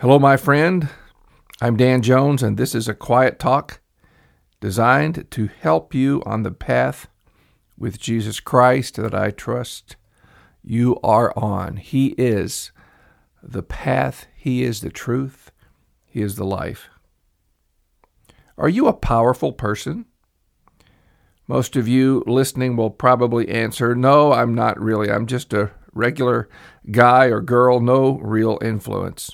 Hello, my friend. I'm Dan Jones, and this is a quiet talk designed to help you on the path with Jesus Christ that I trust you are on. He is the path, He is the truth, He is the life. Are you a powerful person? Most of you listening will probably answer, No, I'm not really. I'm just a regular guy or girl, no real influence.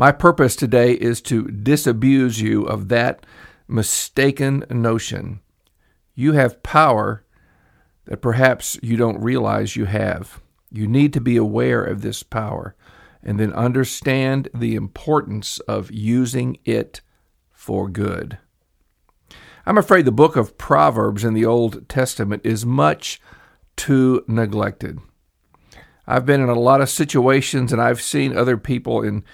My purpose today is to disabuse you of that mistaken notion. You have power that perhaps you don't realize you have. You need to be aware of this power and then understand the importance of using it for good. I'm afraid the book of Proverbs in the Old Testament is much too neglected. I've been in a lot of situations and I've seen other people in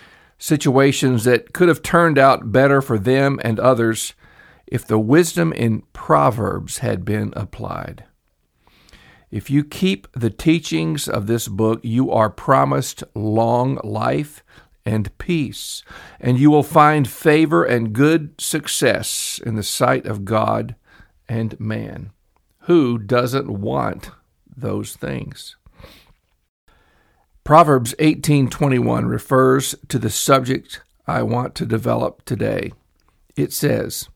situations that could have turned out better for them and others if the wisdom in Proverbs had been applied. If you keep the teachings of this book, you are promised long life and peace, and you will find favor and good success in the sight of God and man. Who doesn't want those things? Proverbs 18:21 refers to the subject I want to develop today. It says,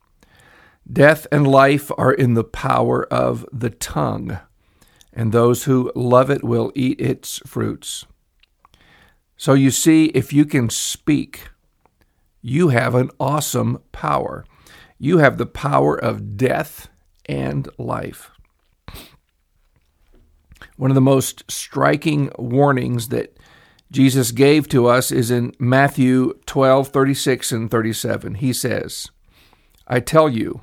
"Death and life are in the power of the tongue." and those who love it will eat its fruits. So you see, if you can speak, you have an awesome power. You have the power of death and life. One of the most striking warnings that Jesus gave to us is in Matthew 12, 36 and 37. He says, I tell you,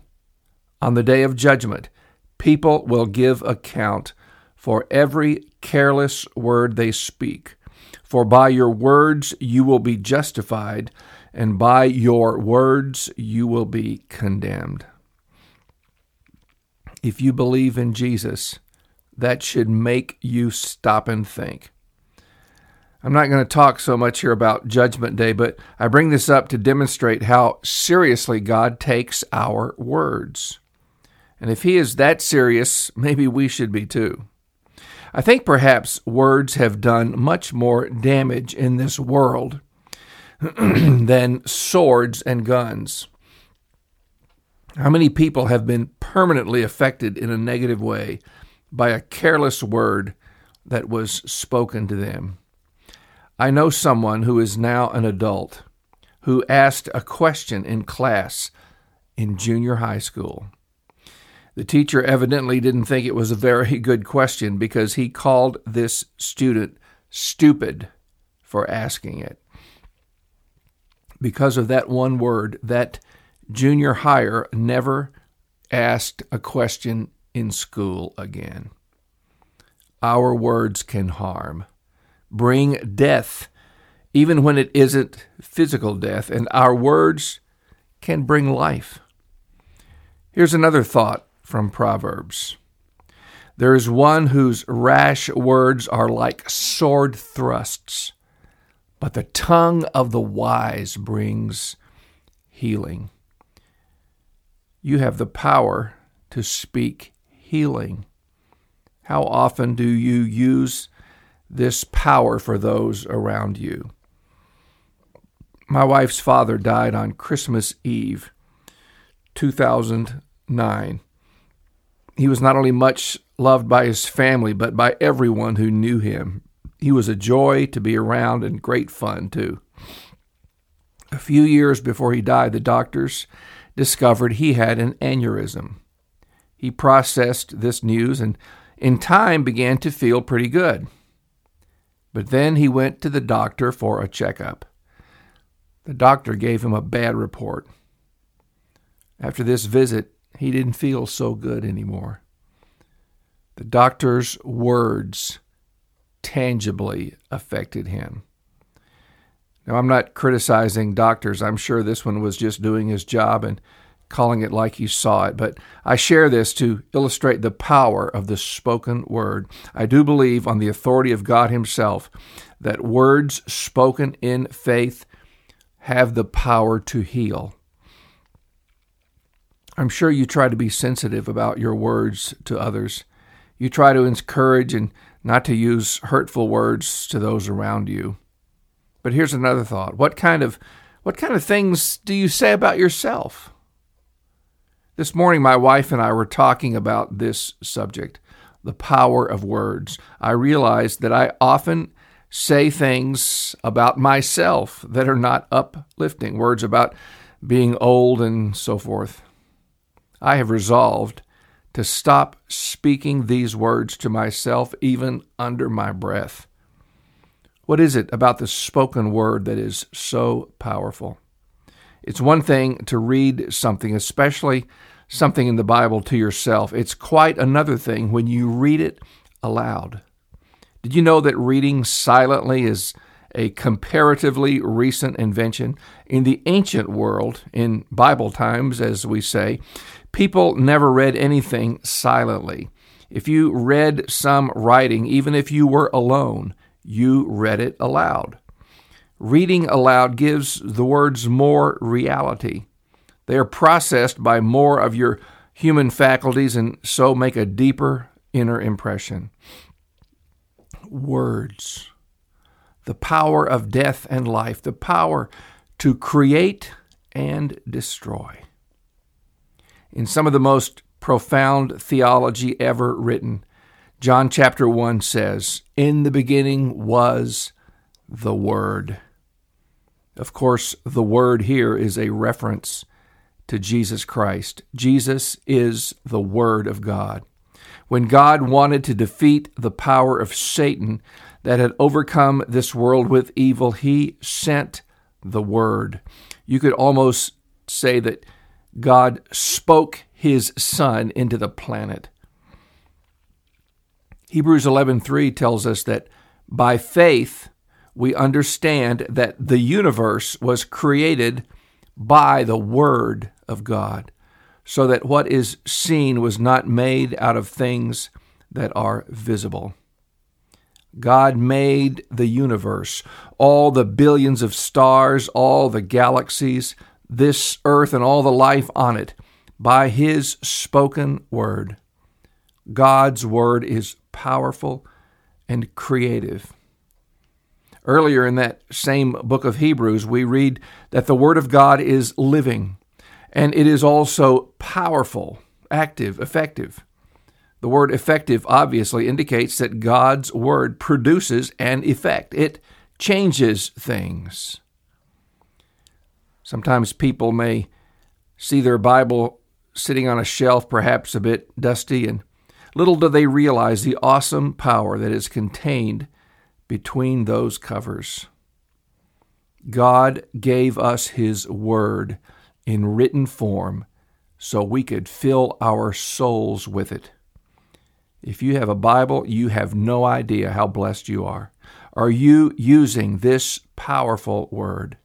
on the day of judgment, people will give account for every careless word they speak. For by your words you will be justified, and by your words you will be condemned. If you believe in Jesus, that should make you stop and think. I'm not going to talk so much here about Judgment Day, but I bring this up to demonstrate how seriously God takes our words. And if He is that serious, maybe we should be too. I think perhaps words have done much more damage in this world than swords and guns. How many people have been permanently affected in a negative way by a careless word that was spoken to them? I know someone who is now an adult who asked a question in class in junior high school. The teacher evidently didn't think it was a very good question because he called this student stupid for asking it. Because of that one word, that junior higher never asked a question in school again. Our words can harm, bring death, even when it isn't physical death, and our words can bring life. Here's another thought from Proverbs. There is one whose rash words are like sword thrusts, but the tongue of the wise brings healing. You have the power to speak healing. How often do you use this power for those around you? My wife's father died on Christmas Eve, 2009. He was not only much loved by his family, but by everyone who knew him. He was a joy to be around and great fun, too. A few years before he died, the doctors discovered he had an aneurysm. He processed this news and, in time, began to feel pretty good. But then he went to the doctor for a checkup. The doctor gave him a bad report. After this visit, he didn't feel so good anymore. The doctor's words tangibly affected him. Now, I'm not criticizing doctors. I'm sure this one was just doing his job and calling it like he saw it. But I share this to illustrate the power of the spoken word. I do believe, on the authority of God Himself, that words spoken in faith have the power to heal. I'm sure you try to be sensitive about your words to others. You try to encourage and not to use hurtful words to those around you. But here's another thought. What kind of what kind of things do you say about yourself? This morning my wife and I were talking about this subject, the power of words. I realized that I often say things about myself that are not uplifting, words about being old and so forth. I have resolved to stop speaking these words to myself even under my breath. What is it about the spoken word that is so powerful? It's one thing to read something, especially something in the Bible, to yourself. It's quite another thing when you read it aloud. Did you know that reading silently is a comparatively recent invention? In the ancient world, in Bible times, as we say, people never read anything silently. If you read some writing, even if you were alone, you read it aloud. Reading aloud gives the words more reality. They are processed by more of your human faculties and so make a deeper inner impression. Words. The power of death and life, the power to create and destroy. In some of the most profound theology ever written, John chapter 1 says, In the beginning was the Word. Of course, the Word here is a reference to Jesus Christ. Jesus is the Word of God. When God wanted to defeat the power of Satan that had overcome this world with evil, he sent the Word. You could almost say that God spoke his Son into the planet. Hebrews 11:3 tells us that by faith we understand that the universe was created by the word of God, so that what is seen was not made out of things that are visible. God made the universe, all the billions of stars, all the galaxies, this earth and all the life on it, by His spoken word. God's word is powerful and creative. Earlier in that same book of Hebrews, we read that the Word of God is living and it is also powerful, active, effective. The word effective obviously indicates that God's Word produces an effect, it changes things. Sometimes people may see their Bible sitting on a shelf, perhaps a bit dusty, and little do they realize the awesome power that is contained between those covers. God gave us His Word in written form so we could fill our souls with it. If you have a Bible, you have no idea how blessed you are. Are you using this powerful Word?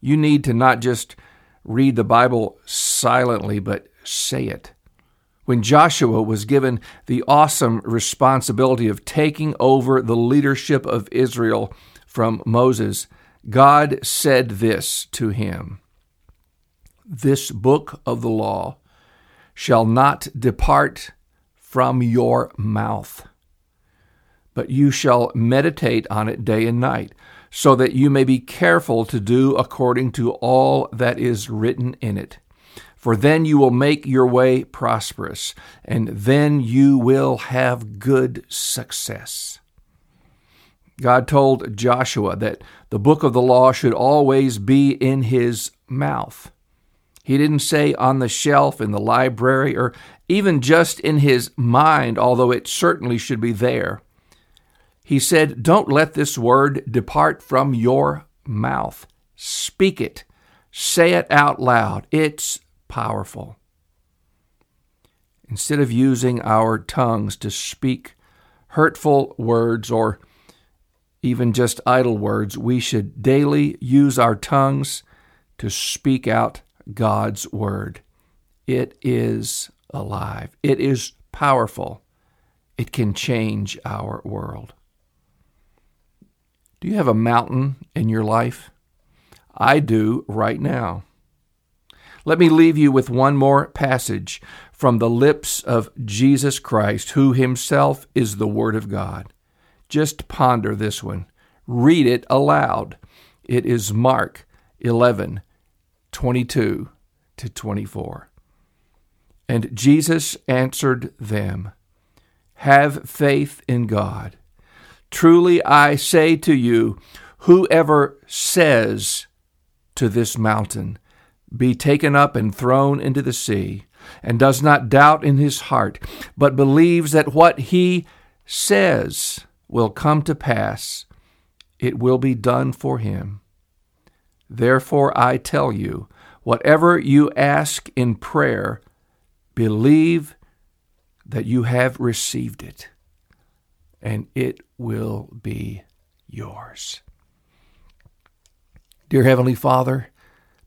You need to not just read the Bible silently, but say it when Joshua was given the awesome responsibility of taking over the leadership of Israel from Moses, God said this to him This book of the law shall not depart from your mouth, but you shall meditate on it day and night, so that you may be careful to do according to all that is written in it for then you will make your way prosperous, and then you will have good success. God told Joshua that the book of the law should always be in his mouth. He didn't say on the shelf in the library or even just in his mind, although it certainly should be there. He said, Don't let this word depart from your mouth. Speak it. Say it out loud. It's powerful. Instead of using our tongues to speak hurtful words or even just idle words, we should daily use our tongues to speak out God's word. It is alive, it is powerful, it can change our world. Do you have a mountain in your life? I do right now. Let me leave you with one more passage from the lips of Jesus Christ, who himself is the Word of God. Just ponder this one. Read it aloud. It is Mark 11, 22 to 24. And Jesus answered them, Have faith in God. Truly I say to you, whoever says to this mountain, Be taken up and thrown into the sea, and does not doubt in his heart, but believes that what he says will come to pass, it will be done for him. Therefore I tell you, whatever you ask in prayer, believe that you have received it, and it will be yours. Dear Heavenly Father,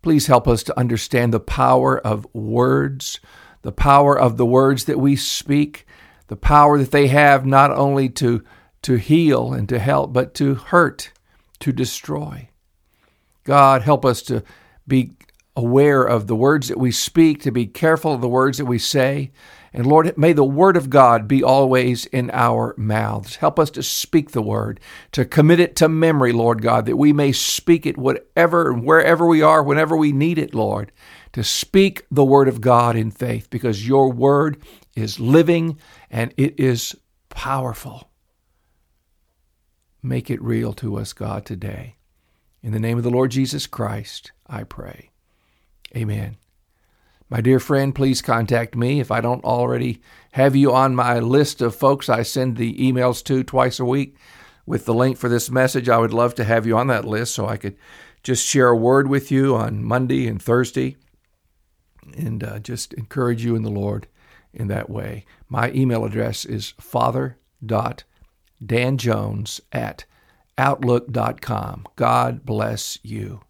please help us to understand the power of words, the power of the words that we speak, the power that they have not only to, to heal and to help, but to hurt, to destroy. God, help us to be aware of the words that we speak, to be careful of the words that we say. And Lord, may the word of God be always in our mouths. Help us to speak the word, to commit it to memory, Lord God, that we may speak it whatever and wherever we are, whenever we need it, Lord, to speak the word of God in faith, because your word is living and it is powerful. Make it real to us, God, today. In the name of the Lord Jesus Christ, I pray. Amen. My dear friend, please contact me if I don't already have you on my list of folks I send the emails to twice a week with the link for this message. I would love to have you on that list so I could just share a word with you on Monday and Thursday and uh, just encourage you in the Lord in that way. My email address is father.danjones at outlook.com. God bless you.